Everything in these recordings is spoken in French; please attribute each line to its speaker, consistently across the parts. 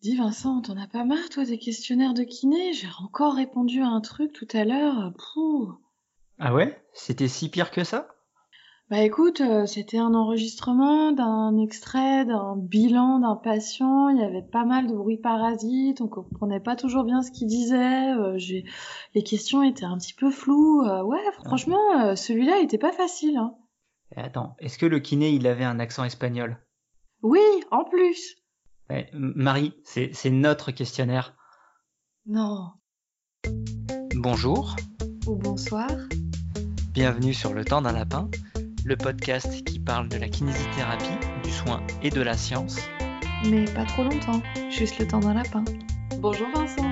Speaker 1: Dis Vincent, t'en as pas marre toi des questionnaires de kiné? J'ai encore répondu à un truc tout à l'heure. Pouh.
Speaker 2: Ah ouais? C'était si pire que ça?
Speaker 1: Bah écoute, euh, c'était un enregistrement d'un extrait d'un bilan d'un patient. Il y avait pas mal de bruit parasite, on comprenait pas toujours bien ce qu'il disait. euh, j'ai... Les questions étaient un petit peu floues. Euh, ouais, franchement, euh, celui-là était pas facile. Hein.
Speaker 2: Attends, est-ce que le kiné il avait un accent espagnol?
Speaker 1: Oui, en plus.
Speaker 2: Ouais, Marie, c'est c'est notre questionnaire.
Speaker 1: Non.
Speaker 2: Bonjour,
Speaker 1: Ou bonsoir.
Speaker 2: bienvenue sur Le Temps d'un Lapin, le podcast qui parle de la kinésithérapie, du soin et de la science.
Speaker 1: Mais pas trop longtemps. Juste le temps d'un lapin. Bonjour Vincent.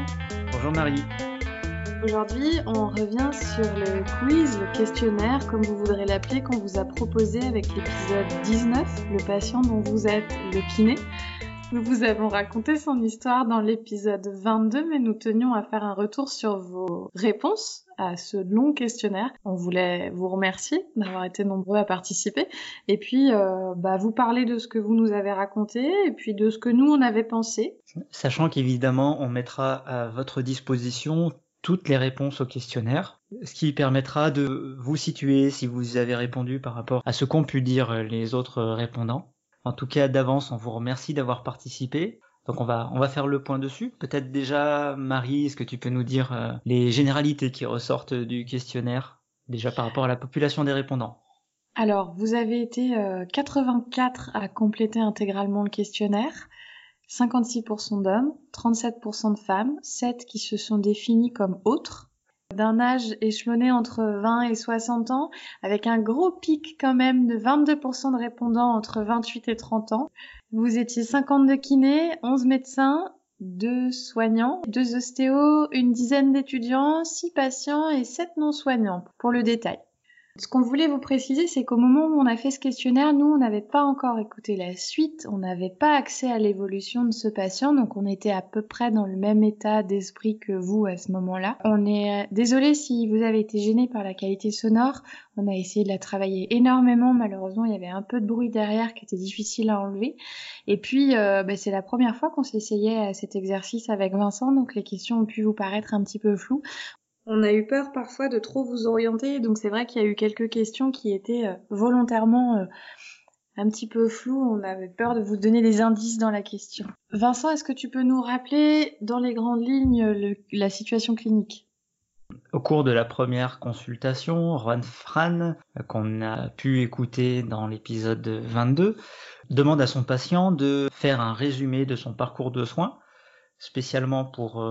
Speaker 2: Bonjour Marie.
Speaker 1: Aujourd'hui, on revient sur le quiz, le questionnaire, comme vous voudrez l'appeler, qu'on vous a proposé avec l'épisode 19, le patient dont vous êtes le kiné. Nous vous avons raconté son histoire dans l'épisode 22, mais nous tenions à faire un retour sur vos réponses à ce long questionnaire. On voulait vous remercier d'avoir été nombreux à participer, et puis euh, bah, vous parler de ce que vous nous avez raconté, et puis de ce que nous on avait pensé.
Speaker 2: Sachant qu'évidemment, on mettra à votre disposition toutes les réponses au questionnaire, ce qui permettra de vous situer si vous avez répondu par rapport à ce qu'ont pu dire les autres répondants. En tout cas, d'avance, on vous remercie d'avoir participé. Donc on va, faire le point dessus. Peut-être déjà, Marie, est-ce que tu peux nous dire euh, les généralités qui ressortent du questionnaire, déjà par rapport à la population des répondants?
Speaker 1: Alors, vous avez été euh, 84 à compléter intégralement le questionnaire, 56% d'hommes, 37% de femmes, 7 qui se sont définis comme autres, d'un âge échelonné entre 20 et 60 ans, avec un gros pic quand même de 22% de répondants entre 28 et 30 ans. Vous étiez 52 kinés, 11 médecins, 2 soignants, 2 ostéos, une dizaine d'étudiants, 6 patients et 7 non-soignants, pour le détail. Ce qu'on voulait vous préciser, c'est qu'au moment où on a fait ce questionnaire, nous, on n'avait pas encore écouté la suite, on n'avait pas accès à l'évolution de ce patient, donc on était à peu près dans le même état d'esprit que vous à ce moment-là. On est euh, désolé si vous avez été gêné par la qualité sonore, on a essayé de la travailler énormément, malheureusement il y avait un peu de bruit derrière qui était difficile à enlever. Et puis euh, bah, c'est la première fois qu'on s'essayait à cet exercice avec Vincent, donc les questions ont pu vous paraître un petit peu floues. On a eu peur parfois de trop vous orienter, donc c'est vrai qu'il y a eu quelques questions qui étaient euh, volontairement euh, un petit peu floues. On avait peur de vous donner des indices dans la question. Vincent, est-ce que tu peux nous rappeler dans les grandes lignes la situation clinique?
Speaker 2: Au cours de la première consultation, Juan Fran, euh, qu'on a pu écouter dans l'épisode 22, demande à son patient de faire un résumé de son parcours de soins, spécialement pour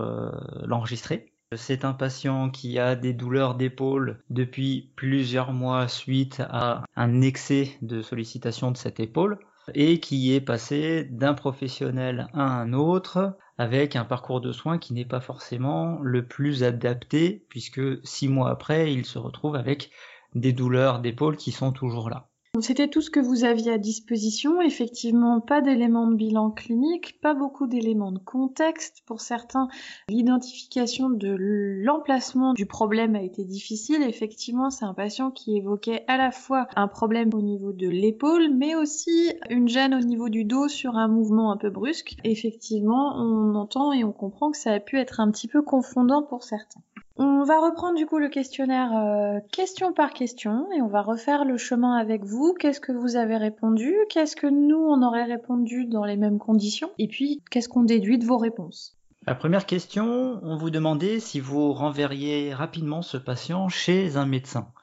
Speaker 2: l'enregistrer. C'est un patient qui a des douleurs d'épaule depuis plusieurs mois suite à un excès de sollicitation de cette épaule et qui est passé d'un professionnel à un autre avec un parcours de soins qui n'est pas forcément le plus adapté puisque six mois après il se retrouve avec des douleurs d'épaule qui sont toujours là.
Speaker 1: C'était tout ce que vous aviez à disposition. Effectivement, pas d'éléments de bilan clinique, pas beaucoup d'éléments de contexte. Pour certains, l'identification de l'emplacement du problème a été difficile. Effectivement, c'est un patient qui évoquait à la fois un problème au niveau de l'épaule, mais aussi une gêne au niveau du dos sur un mouvement un peu brusque. Effectivement, on entend et on comprend que ça a pu être un petit peu confondant pour certains. On va reprendre du coup le questionnaire euh, question par question et on va refaire le chemin avec vous. Qu'est-ce que vous avez répondu? Qu'est-ce que nous on aurait répondu dans les mêmes conditions? Et puis qu'est-ce qu'on déduit de vos réponses?
Speaker 2: La première question, on vous demandait si vous renverriez rapidement ce patient chez un médecin.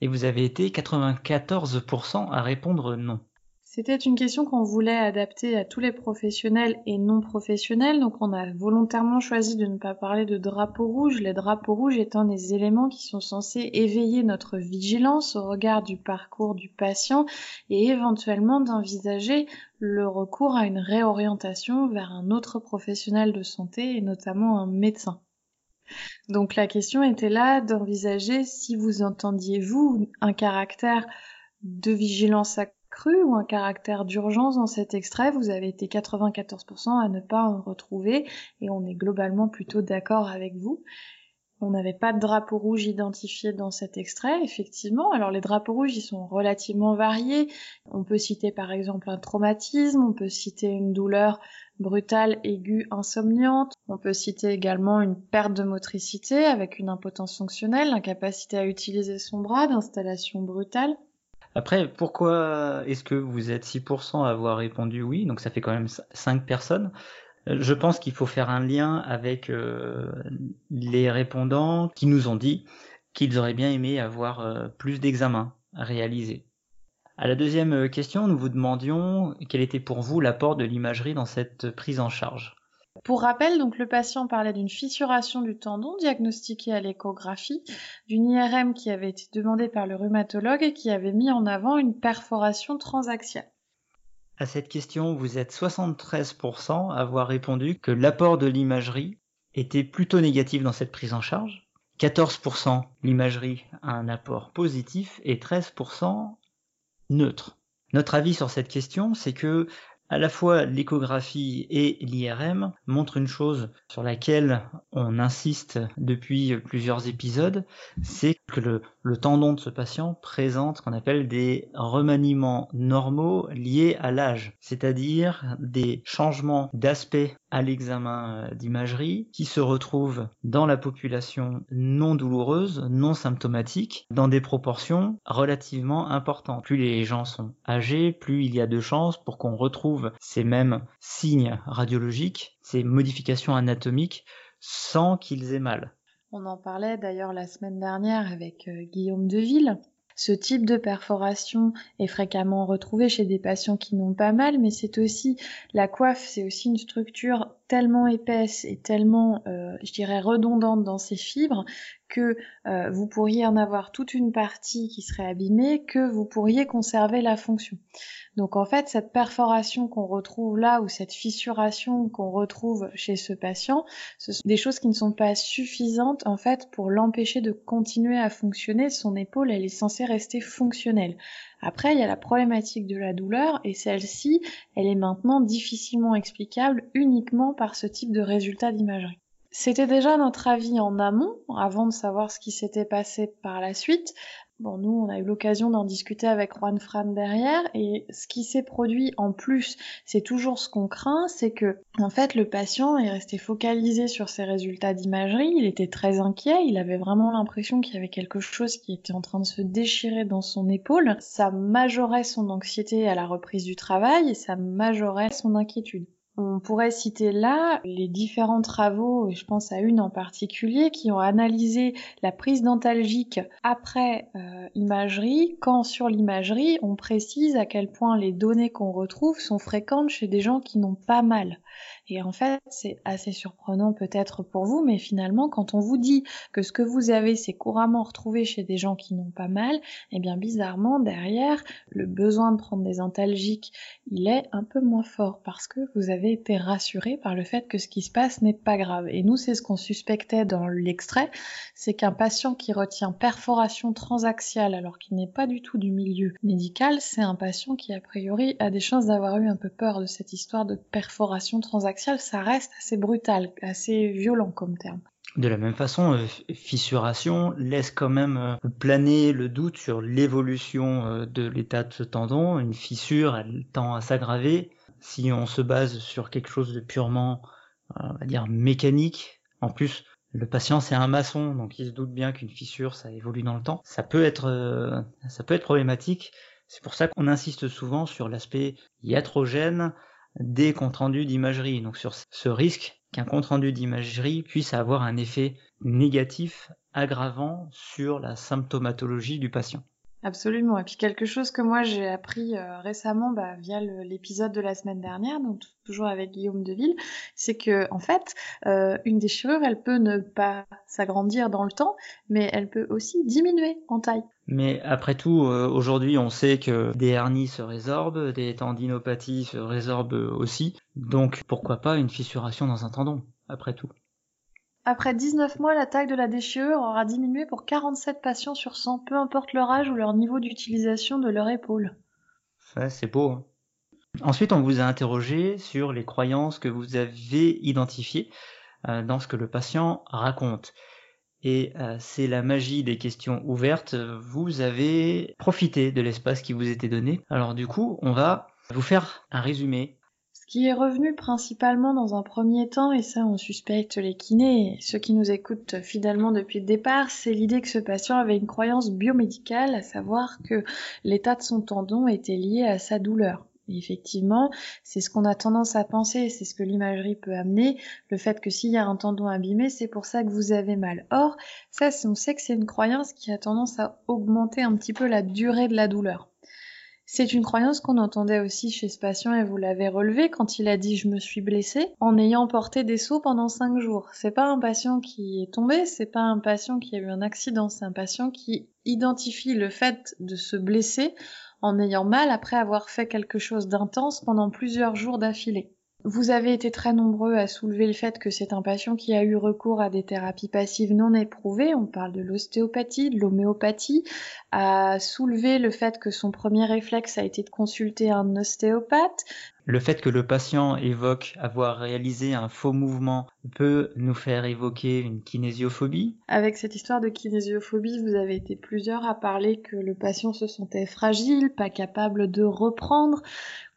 Speaker 2: Et vous avez été 94% à répondre non.
Speaker 1: C'était une question qu'on voulait adapter à tous les professionnels et non professionnels, donc on a volontairement choisi de ne pas parler de drapeau rouge, les drapeaux rouges étant des éléments qui sont censés éveiller notre vigilance au regard du parcours du patient et éventuellement d'envisager le recours à une réorientation vers un autre professionnel de santé et notamment un médecin. Donc la question était là d'envisager si vous entendiez vous un caractère de vigilance ou un caractère d'urgence dans cet extrait. Vous avez été 94% à ne pas en retrouver et on est globalement plutôt d'accord avec vous. On n'avait pas de drapeau rouge identifié dans cet extrait, effectivement. Alors les drapeaux rouges, ils sont relativement variés. On peut citer par exemple un traumatisme, on peut citer une douleur brutale, aiguë, insomniante. On peut citer également une perte de motricité avec une impotence fonctionnelle, l'incapacité à utiliser son bras, d'installation brutale.
Speaker 2: Après, pourquoi est-ce que vous êtes 6% à avoir répondu oui? Donc ça fait quand même 5 personnes. Je pense qu'il faut faire un lien avec euh, les répondants qui nous ont dit qu'ils auraient bien aimé avoir euh, plus d'examens réalisés. À la deuxième euh, question, nous vous demandions quel était pour vous l'apport de l'imagerie dans cette prise en charge?
Speaker 1: Pour rappel, donc le patient parlait d'une fissuration du tendon diagnostiquée à l'échographie, d'une IRM qui avait été demandée par le rhumatologue et qui avait mis en avant une perforation transaxiale.
Speaker 2: À cette question, vous êtes 73% à avoir répondu que l'apport de l'imagerie était plutôt négatif dans cette prise en charge. 14% l'imagerie a un apport positif et 13% neutre. Notre avis sur cette question, c'est que à la fois l'échographie et l'IRM montrent une chose sur laquelle on insiste depuis plusieurs épisodes, c'est que le, tendon de ce patient présente ce qu'on appelle des remaniements normaux liés à l'âge, c'est-à-dire des changements d'aspect à l'examen euh, d'imagerie qui se retrouvent dans la population non douloureuse, non symptomatique, dans des proportions relativement importantes. Plus les gens sont âgés, plus il y a de chances pour qu'on retrouve ces mêmes signes radiologiques, ces modifications anatomiques, sans qu'ils aient mal.
Speaker 1: On en parlait d'ailleurs la semaine dernière avec euh, Guillaume Deville. Ce type de perforation est fréquemment retrouvé chez des patients qui n'ont pas mal, mais c'est aussi la coiffe, c'est aussi une structure tellement épaisse et tellement, euh, je dirais, redondante dans ses fibres que euh, vous pourriez en avoir toute une partie qui serait abîmée, que vous pourriez conserver la fonction. Donc en fait, cette perforation qu'on retrouve là ou cette fissuration qu'on retrouve chez ce patient, ce sont des choses qui ne sont pas suffisantes en fait pour l'empêcher de continuer à fonctionner. Son épaule, elle est censée rester fonctionnelle. Après, il y a la problématique de la douleur et celle-ci, elle est maintenant difficilement explicable uniquement par ce type de résultat d'imagerie. C'était déjà notre avis en amont, avant de savoir ce qui s'était passé par la suite. Bon, nous, on a eu l'occasion d'en discuter avec Juan Fran derrière, et ce qui s'est produit en plus, c'est toujours ce qu'on craint, c'est que, en fait, le patient est resté focalisé sur ses résultats d'imagerie, il était très inquiet, il avait vraiment l'impression qu'il y avait quelque chose qui était en train de se déchirer dans son épaule. Ça majorait son anxiété à la reprise du travail, et ça majorait son inquiétude. On pourrait citer là les différents travaux, et je pense à une en particulier, qui ont analysé la prise dentalgique après euh, imagerie, quand sur l'imagerie, on précise à quel point les données qu'on retrouve sont fréquentes chez des gens qui n'ont pas mal. Et en fait, c'est assez surprenant peut-être pour vous, mais finalement, quand on vous dit que ce que vous avez, c'est couramment retrouvé chez des gens qui n'ont pas mal, eh bien bizarrement, derrière, le besoin de prendre des antalgiques, il est un peu moins fort parce que vous avez été rassuré par le fait que ce qui se passe n'est pas grave. Et nous, c'est ce qu'on suspectait dans l'extrait, c'est qu'un patient qui retient perforation transaxiale alors qu'il n'est pas du tout du milieu médical, c'est un patient qui a priori a des chances d'avoir eu un peu peur de cette histoire de perforation transaxiale ça reste assez brutal, assez violent comme terme.
Speaker 2: De la même façon, euh, fissuration laisse quand même euh, planer le doute sur l'évolution euh, de l'état de ce tendon. Une fissure, elle tend à s'aggraver. Si on se base sur quelque chose de purement, on va dire, mécanique, en plus, le patient c'est un maçon, donc il se doute bien qu'une fissure, ça évolue dans le temps. Ça peut être, ça peut être problématique. C'est pour ça qu'on insiste souvent sur l'aspect iatrogène, des comptes rendus d'imagerie. Donc sur ce risque qu'un compte rendu d'imagerie puisse avoir un effet négatif aggravant sur la symptomatologie du patient.
Speaker 1: Absolument. Et puis quelque chose que moi j'ai appris euh, récemment bah, via l'épisode de la semaine dernière, donc toujours avec Guillaume Deville, c'est que en fait, euh, une déchirure, elle peut ne pas s'agrandir dans le temps, mais elle peut aussi diminuer en taille.
Speaker 2: Mais après tout, euh, aujourd'hui, on sait que des hernies se résorbent, des tendinopathies se résorbent aussi, donc pourquoi pas une fissuration dans un tendon, après tout?
Speaker 1: Après 19 mois, la taille de la déchirure aura diminué pour 47 patients sur 100, peu importe leur âge ou leur niveau d'utilisation de leur épaule.
Speaker 2: c'est beau. Hein. Ensuite, on vous a interrogé sur les croyances que vous avez identifiées euh, dans ce que le patient raconte. et euh, c'est la magie des questions ouvertes. Vous avez profité de l'espace qui vous était donné. Alors du coup, on va vous faire un résumé.
Speaker 1: Qui est revenu principalement dans un premier temps, et ça on suspecte les kinés, ceux qui nous écoutent fidèlement depuis le départ, c'est l'idée que ce patient avait une croyance biomédicale, à savoir que l'état de son tendon était lié à sa douleur effectivement, c'est ce qu'on a tendance à penser, c'est ce que l'imagerie peut amener, le fait que s'il y a un tendon abîmé, c'est pour ça que vous avez mal. Or, ça, on sait que c'est une croyance qui a tendance à augmenter un petit peu la durée de la douleur. C'est une croyance qu'on entendait aussi chez ce patient et vous l'avez relevé quand il a dit je me suis blessé en ayant porté des seaux pendant cinq jours. C'est pas un patient qui est tombé, c'est pas un patient qui a eu un accident, c'est un patient qui identifie le fait de se blesser en ayant mal après avoir fait quelque chose d'intense pendant plusieurs jours d'affilée. Vous avez été très nombreux à soulever le fait que c'est un patient qui a eu recours à des thérapies passives non éprouvées, on parle de l'ostéopathie, de l'homéopathie, à soulever le fait que son premier réflexe a été de consulter un ostéopathe,
Speaker 2: le fait que le patient évoque avoir réalisé un faux mouvement peut nous faire évoquer une kinésiophobie?
Speaker 1: Avec cette histoire de kinésiophobie, vous avez été plusieurs à parler que le patient se sentait fragile, pas capable de reprendre,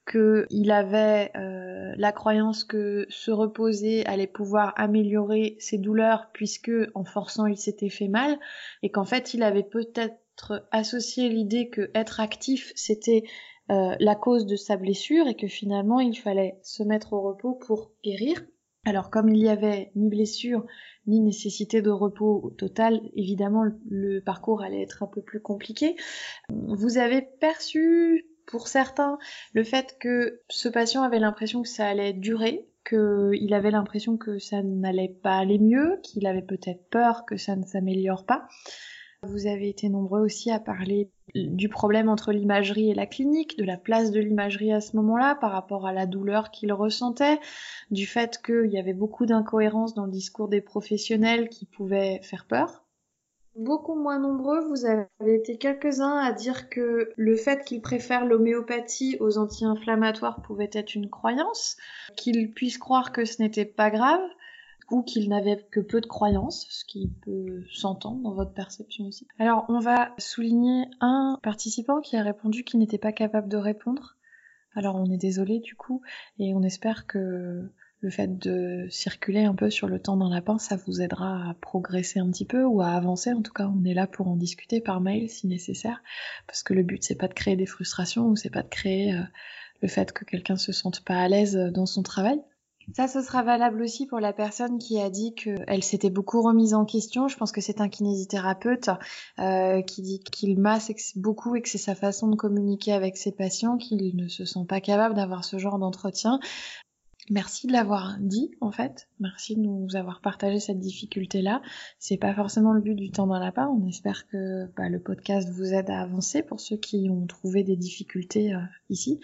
Speaker 1: qu'il avait euh, la croyance que se reposer allait pouvoir améliorer ses douleurs puisque en forçant il s'était fait mal et qu'en fait il avait peut-être associé l'idée que être actif c'était euh, la cause de sa blessure et que finalement il fallait se mettre au repos pour guérir. Alors comme il n'y avait ni blessure ni nécessité de repos total, évidemment le, parcours allait être un peu plus compliqué. Vous avez perçu pour certains le fait que ce patient avait l'impression que ça allait durer, qu'il avait l'impression que ça n'allait pas aller mieux, qu'il avait peut-être peur que ça ne s'améliore pas. Vous avez été nombreux aussi à parler du problème entre l'imagerie et la clinique, de la place de l'imagerie à ce moment-là par rapport à la douleur qu'il ressentait, du fait qu'il y avait beaucoup d'incohérences dans le discours des professionnels qui pouvaient faire peur. Beaucoup moins nombreux, vous avez été quelques-uns à dire que le fait qu'il préfère l'homéopathie aux anti-inflammatoires pouvait être une croyance, qu'il puisse croire que ce n'était pas grave, ou qu'il n'avait que peu de croyances, ce qui peut s'entendre dans votre perception aussi. Alors on va souligner un participant qui a répondu qu'il n'était pas capable de répondre. Alors on est désolé du coup, et on espère que le fait de circuler un peu sur le temps d'un lapin, ça vous aidera à progresser un petit peu ou à avancer. En tout cas, on est là pour en discuter par mail si nécessaire, parce que le but c'est pas de créer des frustrations ou c'est pas de créer euh, le fait que quelqu'un se sente pas à l'aise dans son travail. Ça, ce sera valable aussi pour la personne qui a dit qu'elle s'était beaucoup remise en question. Je pense que c'est un kinésithérapeute euh, qui dit qu'il masse beaucoup et que c'est sa façon de communiquer avec ses patients, qu'il ne se sent pas capable d'avoir ce genre d'entretien. Merci de l'avoir dit, en fait. Merci de nous avoir partagé cette difficulté-là. C'est pas forcément le but du temps dans la lapin. On espère que bah, le podcast vous aide à avancer pour ceux qui ont trouvé des difficultés euh, ici.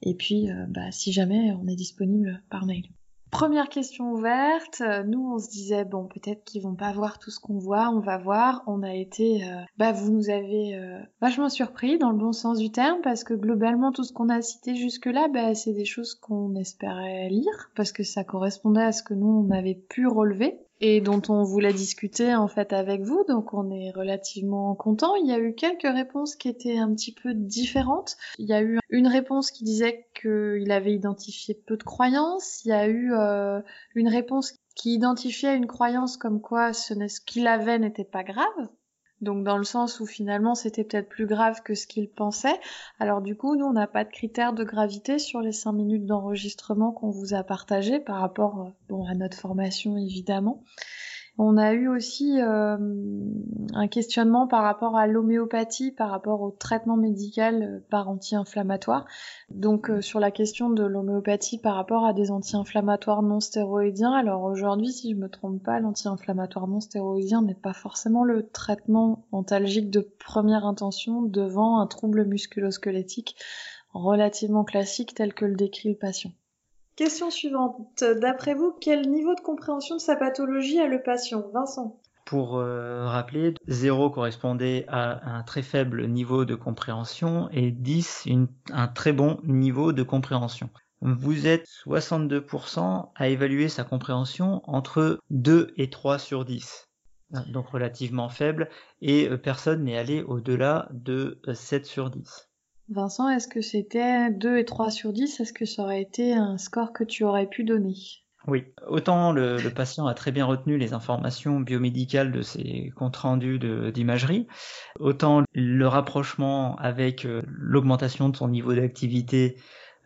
Speaker 1: Et puis, euh, bah, si jamais, on est disponible par mail. Première question ouverte. Nous, on se disait bon, peut-être qu'ils vont pas voir tout ce qu'on voit. On va voir. On a été, euh, bah, vous nous avez euh, vachement surpris dans le bon sens du terme parce que globalement, tout ce qu'on a cité jusque-là, bah, c'est des choses qu'on espérait lire parce que ça correspondait à ce que nous on avait pu relever et dont on voulait discuter en fait avec vous, donc on est relativement content. Il y a eu quelques réponses qui étaient un petit peu différentes. Il y a eu une réponse qui disait qu'il avait identifié peu de croyances. Il y a eu euh, une réponse qui identifiait une croyance comme quoi ce qu'il avait n'était pas grave. Donc dans le sens où finalement c'était peut-être plus grave que ce qu'il pensait. Alors du coup, nous on n'a pas de critère de gravité sur les cinq minutes d'enregistrement qu'on vous a partagé par rapport euh, bon, à notre formation évidemment. On a eu aussi euh, un questionnement par rapport à l'homéopathie, par rapport au traitement médical euh, par anti-inflammatoire. Donc euh, sur la question de l'homéopathie par rapport à des anti-inflammatoires non stéroïdiens, alors aujourd'hui, si je me trompe pas, l'anti-inflammatoire non stéroïdien n'est pas forcément le traitement antalgique de première intention devant un trouble musculo-squelettique relativement classique tel que le décrit le patient. Question suivante. D'après vous, quel niveau de compréhension de sa pathologie a le patient? Vincent
Speaker 2: pour euh, rappeler, 0 correspondait à un très faible niveau de compréhension et 10 un très bon niveau de compréhension. Vous êtes 62% à évaluer sa compréhension entre 2 et 3 sur 10. donc relativement faible, et personne n'est allé au-delà de 7 sur 10.
Speaker 1: Vincent, est-ce que c'était 2 et 3 sur 10 Est-ce que ça aurait été un score que tu aurais pu donner?
Speaker 2: Oui, autant le, patient a très bien retenu les informations biomédicales de ses comptes rendus d'imagerie, autant le rapprochement avec euh, l'augmentation de son niveau d'activité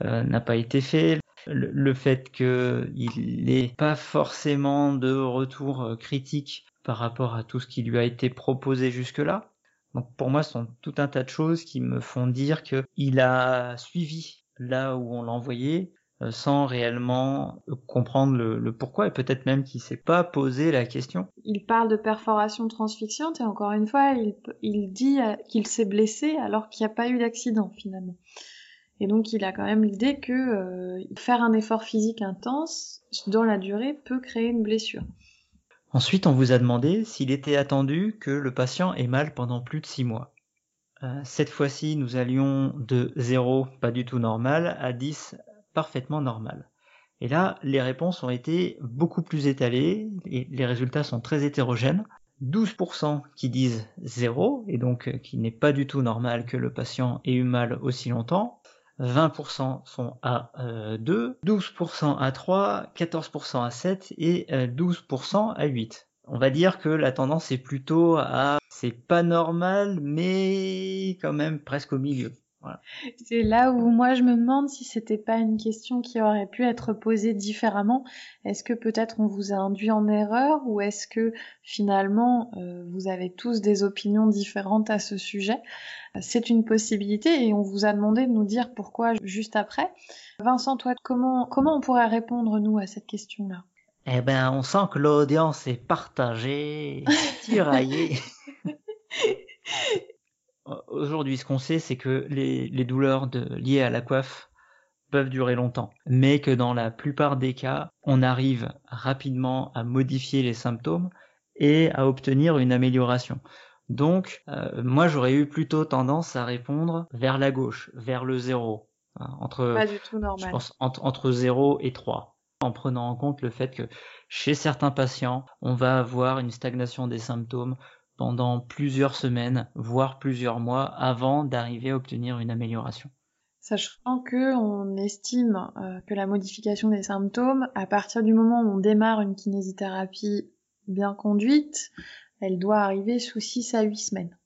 Speaker 2: euh, n'a pas été fait. Le, fait qu'il n'ait pas forcément de retour euh, critique par rapport à tout ce qui lui a été proposé jusque-là. Donc pour moi, ce sont tout un tas de choses qui me font dire qu'il a suivi là où on l'envoyait, euh, sans réellement euh, comprendre le, pourquoi et peut-être même qu'il s'est pas posé la question.
Speaker 1: Il parle de perforation transfixiante et encore une fois, il, dit euh, qu'il s'est blessé alors qu'il n'y a pas eu d'accident finalement. Et donc il a quand même l'idée que faire un effort physique intense dans la durée peut créer une blessure.
Speaker 2: Ensuite, on vous a demandé s'il était attendu que le patient ait mal pendant plus de 6 mois. cette fois-ci, nous allions de 0, pas du tout normal, à 10, parfaitement normal. Et là, les réponses ont été beaucoup plus étalées et les résultats sont très hétérogènes. 12% qui disent 0 et donc euh, qui n'est pas du tout normal que le patient ait eu mal aussi longtemps. 20% sont à 2, 12% à 3, 14% à 7 et 12% euh, à 8. On va dire que la tendance est plutôt à c'est pas normal mais quand même presque au milieu.
Speaker 1: C'est là où moi je me demande si c'était pas une question qui aurait pu être posée différemment. Est-ce que peut-être on vous a induit en erreur ou est-ce que finalement euh, vous avez tous des opinions différentes à ce sujet? C'est une possibilité et on vous a demandé de nous dire pourquoi juste après. Vincent, toi, comment, comment on pourrait répondre nous à cette question-là?
Speaker 2: Eh ben, on sent que l'audience est partagée, tiraillée. Aujourd'hui, ce qu'on sait, c'est que les, douleurs liées à la coiffe peuvent durer longtemps, mais que dans la plupart des cas, on arrive rapidement à modifier les symptômes et à obtenir une amélioration. Donc, euh, moi, j'aurais eu plutôt tendance à répondre vers la gauche, vers le zéro,
Speaker 1: hein, entre, Pas du tout normal.
Speaker 2: Je pense, entre, entre 0 et 3, en prenant en compte le fait que chez certains patients, on va avoir une stagnation des symptômes pendant plusieurs semaines, voire plusieurs mois, avant d'arriver à obtenir une amélioration.
Speaker 1: Sachant que on estime euh, que la modification des symptômes, à partir du moment où on démarre une kinésithérapie bien conduite, elle doit arriver sous 6 à 8 semaines.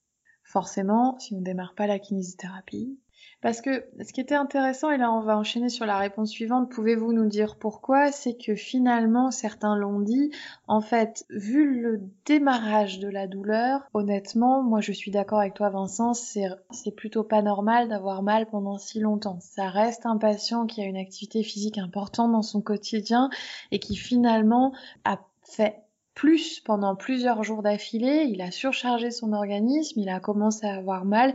Speaker 1: Forcément, si on démarre pas la kinésithérapie, parce que ce qui était intéressant, et là on va enchaîner sur la réponse suivante, pouvez-vous nous dire pourquoi? C'est que finalement, certains l'ont dit, en fait, vu le démarrage de la douleur, honnêtement, moi je suis d'accord avec toi Vincent, c'est plutôt pas normal d'avoir mal pendant si longtemps. Ça reste un patient qui a une activité physique importante dans son quotidien et qui finalement a fait plus pendant plusieurs jours d'affilée, il a surchargé son organisme, il a commencé à avoir mal,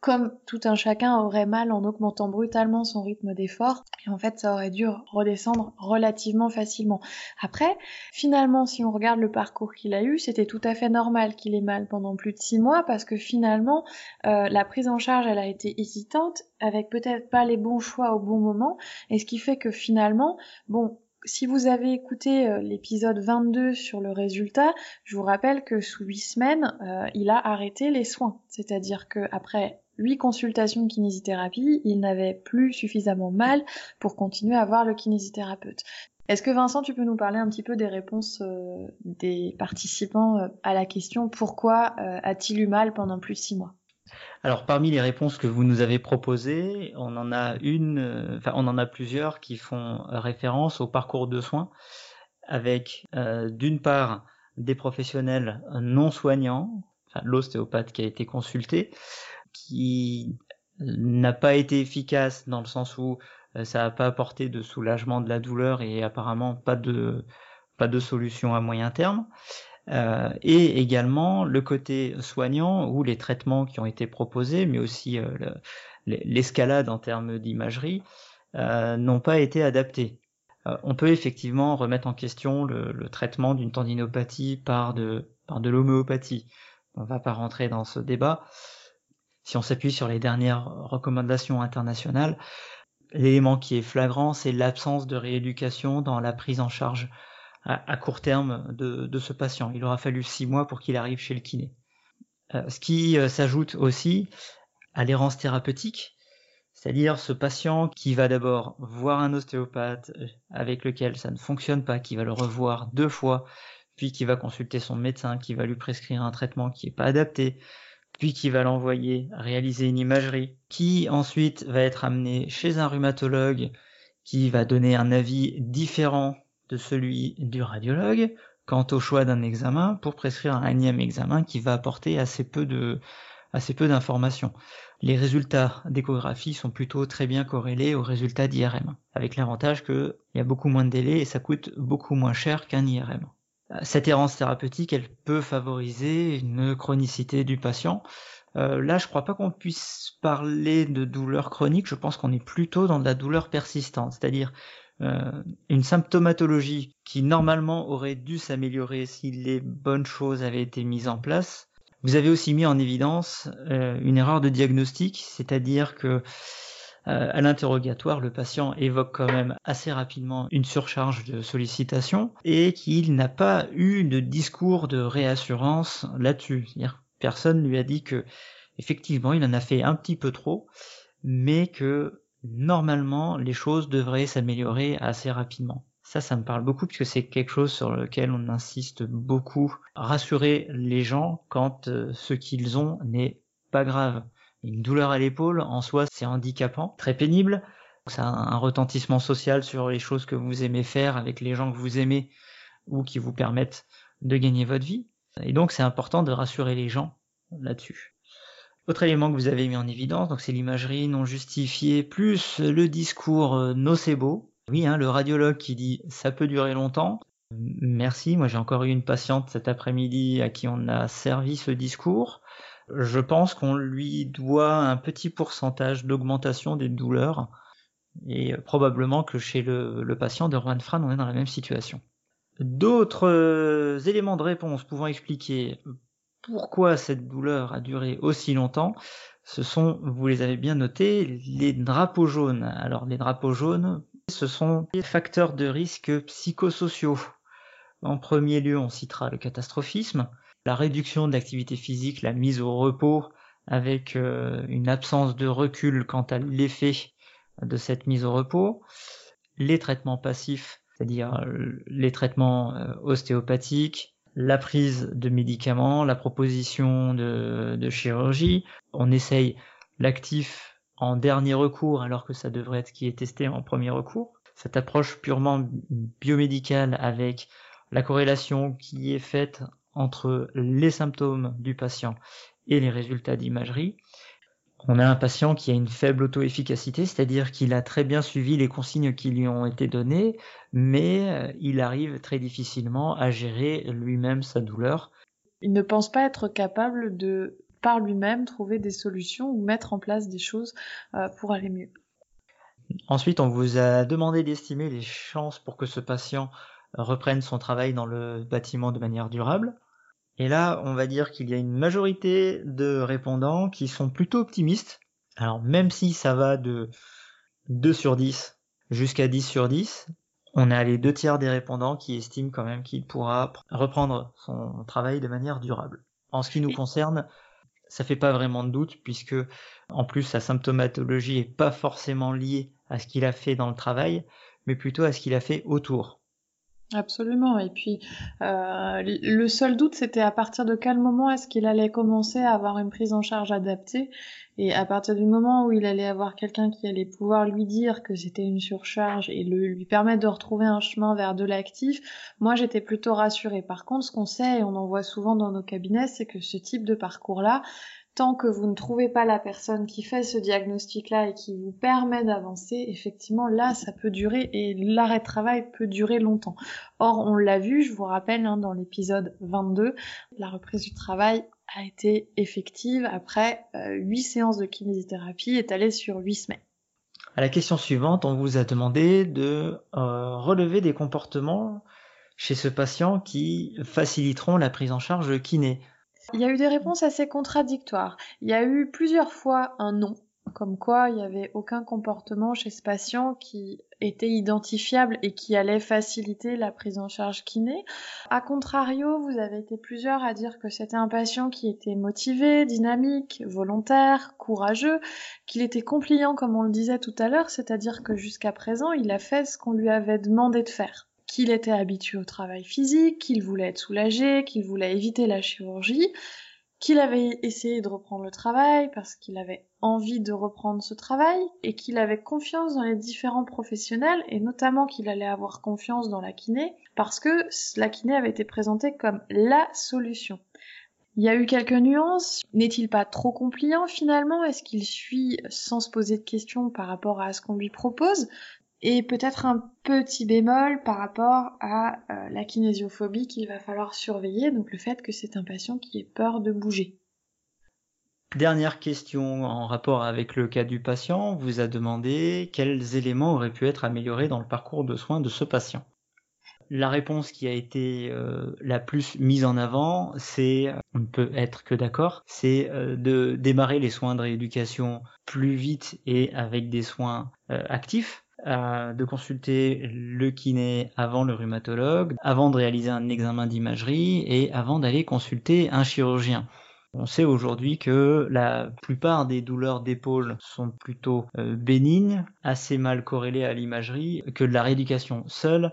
Speaker 1: comme tout un chacun aurait mal en augmentant brutalement son rythme d'effort, et en fait ça aurait dû redescendre relativement facilement. Après, finalement, si on regarde le parcours qu'il a eu, c'était tout à fait normal qu'il ait mal pendant plus de six mois, parce que finalement, euh, la prise en charge, elle a été hésitante, avec peut-être pas les bons choix au bon moment, et ce qui fait que finalement, bon, si vous avez écouté euh, l'épisode 22 sur le résultat, je vous rappelle que sous 8 semaines, euh, il a arrêté les soins. C'est-à-dire qu'après 8 consultations de kinésithérapie, il n'avait plus suffisamment mal pour continuer à voir le kinésithérapeute. Est-ce que Vincent, tu peux nous parler un petit peu des réponses euh, des participants à la question pourquoi a-t-il eu mal pendant plus de 6 mois?
Speaker 2: Alors parmi les réponses que vous nous avez proposées, on en a une, euh, on en a plusieurs qui font référence au parcours de soins, avec euh, d'une part des professionnels non soignants, enfin l'ostéopathe qui a été consulté, qui n'a pas été efficace dans le sens où euh, ça n'a pas apporté de soulagement de la douleur et apparemment pas de solution à moyen terme. Euh, et également le côté soignant ou les traitements qui ont été proposés, mais aussi euh, l'escalade en termes d'imagerie, euh, n'ont pas été adaptés. on peut effectivement remettre en question le, traitement d'une tendinopathie par de, par de l'homéopathie. On ne va pas rentrer dans ce débat. Si on s'appuie sur les dernières recommandations internationales, l'élément qui est flagrant, c'est l'absence de rééducation dans la prise en charge à, court terme de, ce patient. Il aura fallu six mois pour qu'il arrive chez le kiné. Euh, ce qui euh, s'ajoute aussi à l'errance thérapeutique, c'est-à-dire ce patient qui va d'abord voir un ostéopathe avec lequel ça ne fonctionne pas, qui va le revoir deux fois, puis qui va consulter son médecin, qui va lui prescrire un traitement qui n'est pas adapté, puis qui va l'envoyer réaliser une imagerie, qui ensuite va être amené chez un rhumatologue qui va donner un avis différent de celui du radiologue quant au choix d'un examen pour prescrire un énième examen qui va apporter assez peu d'informations. Les résultats d'échographie sont plutôt très bien corrélés aux résultats d'IRM, avec l'avantage qu'il y a beaucoup moins de délai et ça coûte beaucoup moins cher qu'un IRM. Cette errance thérapeutique, elle peut favoriser une chronicité du patient. Euh, là, je crois pas qu'on puisse parler de douleur chronique, je pense qu'on est plutôt dans de la douleur persistante, c'est-à-dire euh, une symptomatologie qui normalement aurait dû s'améliorer si les bonnes choses avaient été mises en place. Vous avez aussi mis en évidence euh, une erreur de diagnostic, c'est-à-dire que euh, à l'interrogatoire, le patient évoque quand même assez rapidement une surcharge de sollicitation et qu'il n'a pas eu de discours de réassurance là-dessus. Personne lui a dit que effectivement il en a fait un petit peu trop, mais que normalement, les choses devraient s'améliorer assez rapidement. Ça, ça me parle beaucoup puisque c'est quelque chose sur lequel on insiste beaucoup. Rassurer les gens quand euh, ce qu'ils ont n'est pas grave. Une douleur à l'épaule, en soi, c'est handicapant, très pénible. Ça un retentissement social sur les choses que vous aimez faire avec les gens que vous aimez ou qui vous permettent de gagner votre vie. Et donc, c'est important de rassurer les gens là-dessus. Autre élément que vous avez mis en évidence, donc c'est l'imagerie non justifiée plus le discours euh, nocebo. Oui, hein, le radiologue qui dit ça peut durer longtemps. Merci, moi j'ai encore eu une patiente cet après-midi à qui on a servi ce discours. Je pense qu'on lui doit un petit pourcentage d'augmentation des douleurs et euh, probablement que chez le, le patient de Rouen Fran on est dans la même situation. D'autres euh, éléments de réponse pouvant expliquer pourquoi cette douleur a duré aussi longtemps, ce sont, vous les avez bien notés, les drapeaux jaunes. Alors les drapeaux jaunes, ce sont des facteurs de risque psychosociaux. En premier lieu, on citera le catastrophisme, la réduction de l'activité physique, la mise au repos avec euh, une absence de recul quant à l'effet de cette mise au repos, les traitements passifs, c'est-à-dire euh, les traitements euh, ostéopathiques, la prise de médicaments, la proposition de, chirurgie. On essaye l'actif en dernier recours alors que ça devrait être qui est testé en premier recours. Cette approche purement biomédicale avec la corrélation qui est faite entre les symptômes du patient et les résultats d'imagerie on a un patient qui a une faible auto-efficacité, c'est-à-dire qu'il a très bien suivi les consignes qui lui ont été données, mais euh, il arrive très difficilement à gérer lui-même sa douleur.
Speaker 1: Il ne pense pas être capable de, par lui-même, trouver des solutions ou mettre en place des choses euh, pour aller mieux.
Speaker 2: Ensuite, on vous a demandé d'estimer les chances pour que ce patient reprenne son travail dans le bâtiment de manière durable. Et là, on va dire qu'il y a une majorité de répondants qui sont plutôt optimistes. Alors même si ça va de 2 sur 10 jusqu'à 10 sur 10, on a les deux tiers des répondants qui estiment quand même qu'il pourra reprendre son travail de manière durable. En ce qui nous concerne, ça fait pas vraiment de doute puisque en plus sa symptomatologie est pas forcément liée à ce qu'il a fait dans le travail, mais plutôt à ce qu'il a fait autour.
Speaker 1: Absolument. Et puis, euh, le seul doute, c'était à partir de quel moment est-ce qu'il allait commencer à avoir une prise en charge adaptée. Et à partir du moment où il allait avoir quelqu'un qui allait pouvoir lui dire que c'était une surcharge et lui permettre de retrouver un chemin vers de l'actif, moi j'étais plutôt rassurée. Par contre, ce qu'on sait, et on en voit souvent dans nos cabinets, c'est que ce type de parcours-là, tant que vous ne trouvez pas la personne qui fait ce diagnostic-là et qui vous permet d'avancer, effectivement, là, ça peut durer et l'arrêt de travail peut durer longtemps. Or, on l'a vu, je vous rappelle, hein, dans l'épisode 22, la reprise du travail a été effective après euh, 8 séances de kinésithérapie étalées sur 8 semaines.
Speaker 2: À la question suivante, on vous a demandé de euh, relever des comportements chez ce patient qui faciliteront la prise en charge kiné.
Speaker 1: Il y a eu des réponses assez contradictoires. Il y a eu plusieurs fois un non. comme quoi il n'y avait aucun comportement chez ce patient qui était identifiable et qui allait faciliter la prise en charge kiné. A contrario, vous avez été plusieurs à dire que c'était un patient qui était motivé, dynamique, volontaire, courageux, qu'il était compliant comme on le disait tout à l'heure, c'est-à-dire que jusqu'à présent, il a fait ce qu'on lui avait demandé de faire qu'il était habitué au travail physique, qu'il voulait être soulagé, qu'il voulait éviter la chirurgie, qu'il avait essayé de reprendre le travail parce qu'il avait envie de reprendre ce travail et qu'il avait confiance dans les différents professionnels et notamment qu'il allait avoir confiance dans la kiné parce que la kiné avait été présentée comme la solution. Il y a eu quelques nuances. N'est-il pas trop compliant finalement? Est-ce qu'il suit sans se poser de questions par rapport à ce qu'on lui propose? Et peut-être un petit bémol par rapport à euh, la kinésiophobie qu'il va falloir surveiller, donc le fait que c'est un patient qui ait peur de bouger.
Speaker 2: Dernière question en rapport avec le cas du patient, vous a demandé quels éléments auraient pu être améliorés dans le parcours de soins de ce patient. La réponse qui a été euh, la plus mise en avant, c'est, on ne peut être que d'accord, c'est euh, de démarrer les soins de rééducation plus vite et avec des soins actifs de consulter le kiné avant le rhumatologue, avant de réaliser un examen d'imagerie et avant d'aller consulter un chirurgien. On sait aujourd'hui que la plupart des douleurs d'épaule sont plutôt euh, bénignes, assez mal corrélées à l'imagerie, que la rééducation seule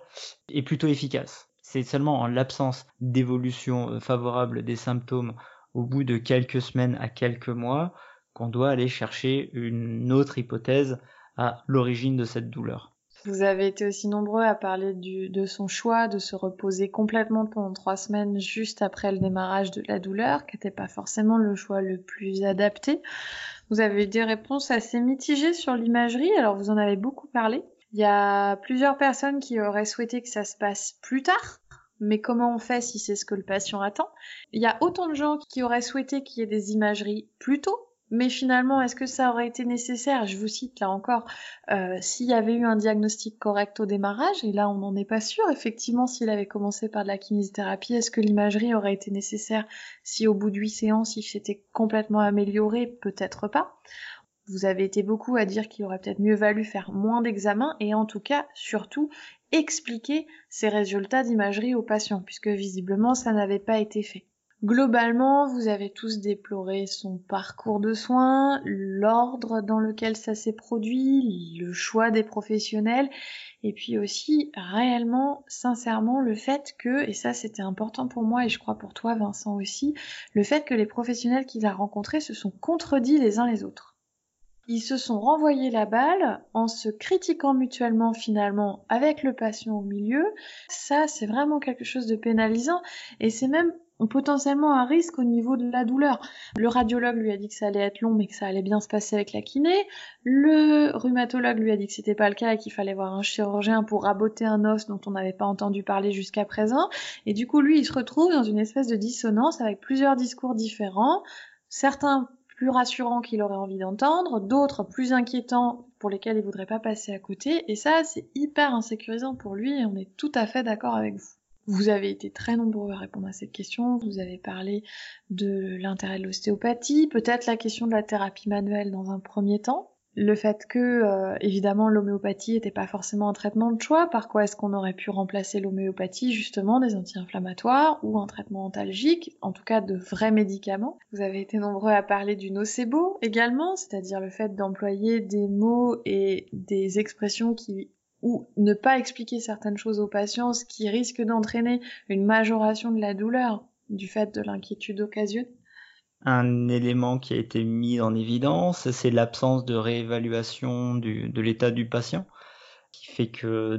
Speaker 2: est plutôt efficace. C'est seulement en l'absence d'évolution euh, favorable des symptômes au bout de quelques semaines à quelques mois qu'on doit aller chercher une autre hypothèse à l'origine de cette douleur.
Speaker 1: Vous avez été aussi nombreux à parler de son choix de se reposer complètement pendant trois semaines juste après le démarrage de la douleur, qui n'était pas forcément le choix le plus adapté. Vous avez eu des réponses assez mitigées sur l'imagerie, alors vous en avez beaucoup parlé. Il y a plusieurs personnes qui auraient souhaité que ça se passe plus tard, mais comment on fait si c'est ce que le patient attend? Il y a autant de gens qui auraient souhaité qu'il y ait des imageries plus tôt, mais finalement, est-ce que ça aurait été nécessaire? Je vous cite là encore, euh, s'il y avait eu un diagnostic correct au démarrage, et là on n'en est pas sûr, effectivement, s'il avait commencé par de la kinésithérapie, est-ce que l'imagerie aurait été nécessaire? Si au bout de huit séances il s'était complètement amélioré? Peut-être pas. Vous avez été beaucoup à dire qu'il aurait peut-être mieux valu faire moins d'examens et en tout cas, surtout, expliquer ces résultats d'imagerie aux patients, puisque visiblement ça n'avait pas été fait. Globalement, vous avez tous déploré son parcours de soins, l'ordre dans lequel ça s'est produit, le choix des professionnels, et puis aussi réellement, sincèrement, le fait que, et ça c'était important pour moi et je crois pour toi Vincent aussi, le fait que les professionnels qu'il a rencontrés se sont contredits les uns les autres. Ils se sont renvoyés la balle en se critiquant mutuellement finalement avec le patient au milieu. Ça, c'est vraiment quelque chose de pénalisant et c'est même potentiellement un risque au niveau de la douleur. Le radiologue lui a dit que ça allait être long mais que ça allait bien se passer avec la kiné. Le rhumatologue lui a dit que c'était pas le cas et qu'il fallait voir un chirurgien pour raboter un os dont on n'avait pas entendu parler jusqu'à présent. Et du coup, lui, il se retrouve dans une espèce de dissonance avec plusieurs discours différents. Certains plus rassurants qu'il aurait envie d'entendre, d'autres plus inquiétants pour lesquels il voudrait pas passer à côté, et ça c'est hyper insécurisant pour lui et on est tout à fait d'accord avec vous. Vous avez été très nombreux à répondre à cette question, vous avez parlé de l'intérêt de l'ostéopathie, peut-être la question de la thérapie manuelle dans un premier temps, le fait que, euh, évidemment, l'homéopathie n'était pas forcément un traitement de choix, par quoi est-ce qu'on aurait pu remplacer l'homéopathie, justement, des anti-inflammatoires ou un traitement antalgique, en tout cas de vrais médicaments. Vous avez été nombreux à parler du nocebo également, c'est-à-dire le fait d'employer des mots et des expressions qui ou ne pas expliquer certaines choses aux patients, ce qui risque d'entraîner une majoration de la douleur du fait de l'inquiétude occasionnée.
Speaker 2: Un élément qui a été mis en évidence, c'est l'absence de réévaluation de l'état du patient, qui fait que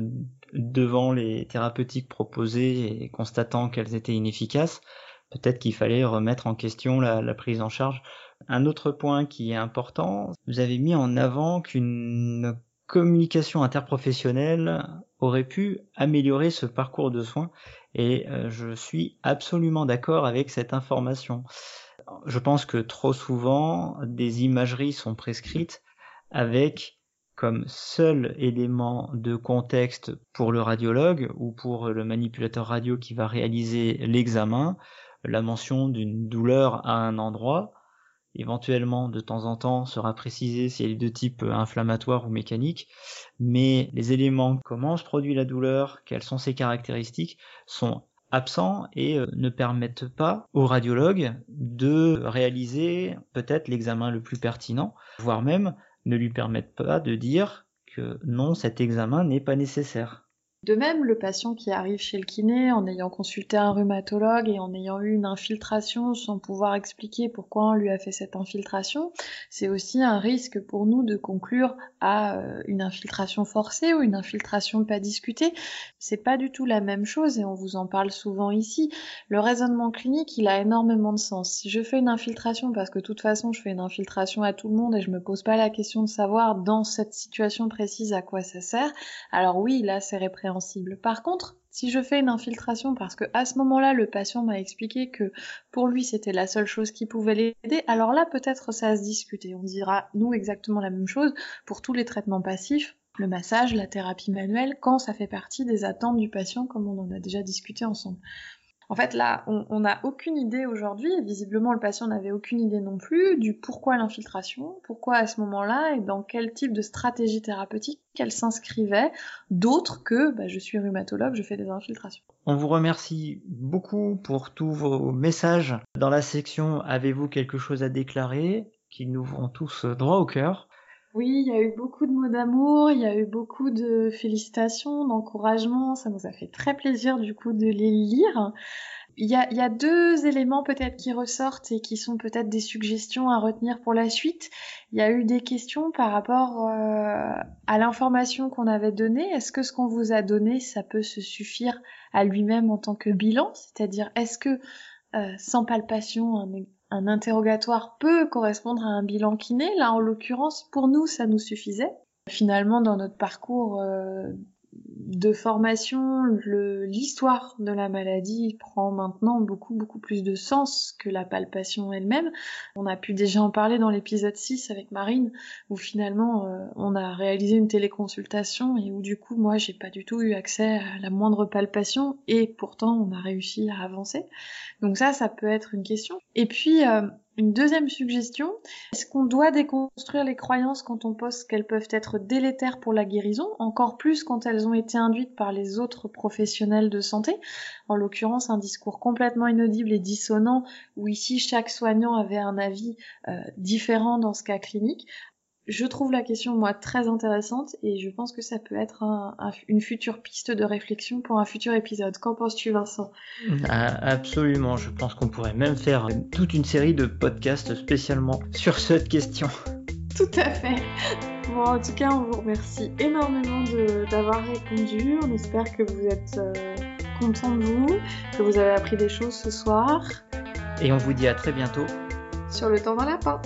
Speaker 2: devant les thérapeutiques proposées et constatant qu'elles étaient inefficaces, peut-être qu'il fallait remettre en question la, la, prise en charge. Un autre point qui est important, vous avez mis en avant qu'une communication interprofessionnelle aurait pu améliorer ce parcours de soins et euh, je suis absolument d'accord avec cette information. Je pense que trop souvent des imageries sont prescrites avec comme seul élément de contexte pour le radiologue ou pour le manipulateur radio qui va réaliser l'examen la mention d'une douleur à un endroit éventuellement de temps en temps sera précisé si elle est de type inflammatoire ou mécanique, mais les éléments comment se produit la douleur, quelles sont ses caractéristiques sont absents et euh, ne permettent pas au radiologue de réaliser peut-être l'examen le plus pertinent, voire même ne lui permettent pas de dire que non, cet examen n'est pas nécessaire.
Speaker 1: De même, le patient qui arrive chez le kiné en ayant consulté un rhumatologue et en ayant eu une infiltration sans pouvoir expliquer pourquoi on lui a fait cette infiltration, c'est aussi un risque pour nous de conclure à euh, une infiltration forcée ou une infiltration pas discutée. C'est pas du tout la même chose et on vous en parle souvent ici. Le raisonnement clinique, il a énormément de sens. Si je fais une infiltration parce que de toute façon je fais une infiltration à tout le monde et je me pose pas la question de savoir dans cette situation précise à quoi ça sert, alors oui, là c'est répréhensible par contre, si je fais une infiltration parce que à ce moment-là, le patient m'a expliqué que pour lui c'était la seule chose qui pouvait l'aider, alors là peut-être ça se discuter. On dira nous exactement la même chose pour tous les traitements passifs, le massage, la thérapie manuelle, quand ça fait partie des attentes du patient comme on en a déjà discuté ensemble. En fait, là, on n'a aucune idée aujourd'hui, et visiblement le patient n'avait aucune idée non plus, du pourquoi l'infiltration, pourquoi à ce moment-là, et dans quel type de stratégie thérapeutique elle s'inscrivait, d'autres que bah, je suis rhumatologue, je fais des infiltrations.
Speaker 2: On vous remercie beaucoup pour tous vos messages. Dans la section Avez-vous quelque chose à déclarer qui nous vont tous droit au cœur?
Speaker 1: Oui, il y a eu beaucoup de mots d'amour, il y a eu beaucoup de félicitations, d'encouragements. Ça nous a fait très plaisir du coup de les lire. Il y a, deux éléments peut-être qui ressortent et qui sont peut-être des suggestions à retenir pour la suite. Il y a eu des questions par rapport euh, à l'information qu'on avait donnée. Est-ce que ce qu'on vous a donné, ça peut se suffire à lui-même en tant que bilan? C'est-à-dire, est-ce que euh, sans palpation, un interrogatoire peut correspondre à un bilan kiné. Là, en l'occurrence, pour nous, ça nous suffisait. Finalement, dans notre parcours euh, de formation, l'histoire de la maladie prend maintenant beaucoup beaucoup plus de sens que la palpation elle-même. On a pu déjà en parler dans l'épisode 6 avec Marine, où finalement euh, on a réalisé une téléconsultation et où du coup moi j'ai pas du tout eu accès à la moindre palpation et pourtant on a réussi à avancer. Donc ça, ça peut être une question. Et puis euh, une deuxième suggestion, est-ce qu'on doit déconstruire les croyances quand on pense qu'elles peuvent être délétères pour la guérison, encore plus quand elles ont été induites par les autres professionnels de santé, en l'occurrence un discours complètement inaudible et dissonant, où ici chaque soignant avait un avis euh, différent dans ce cas clinique, je trouve la question, moi, très intéressante et je pense que ça peut être une future piste de réflexion pour un futur épisode. Qu'en penses-tu, Vincent?
Speaker 2: Ah, Absolument, je pense qu'on pourrait même faire toute une série de podcasts spécialement sur cette question.
Speaker 1: Tout à fait. Bon, en tout cas, on vous remercie énormément d'avoir répondu. On espère que vous êtes euh, contents de vous, que vous avez appris des choses ce soir.
Speaker 2: Et on vous dit à très bientôt
Speaker 1: sur le temps d'un lapin.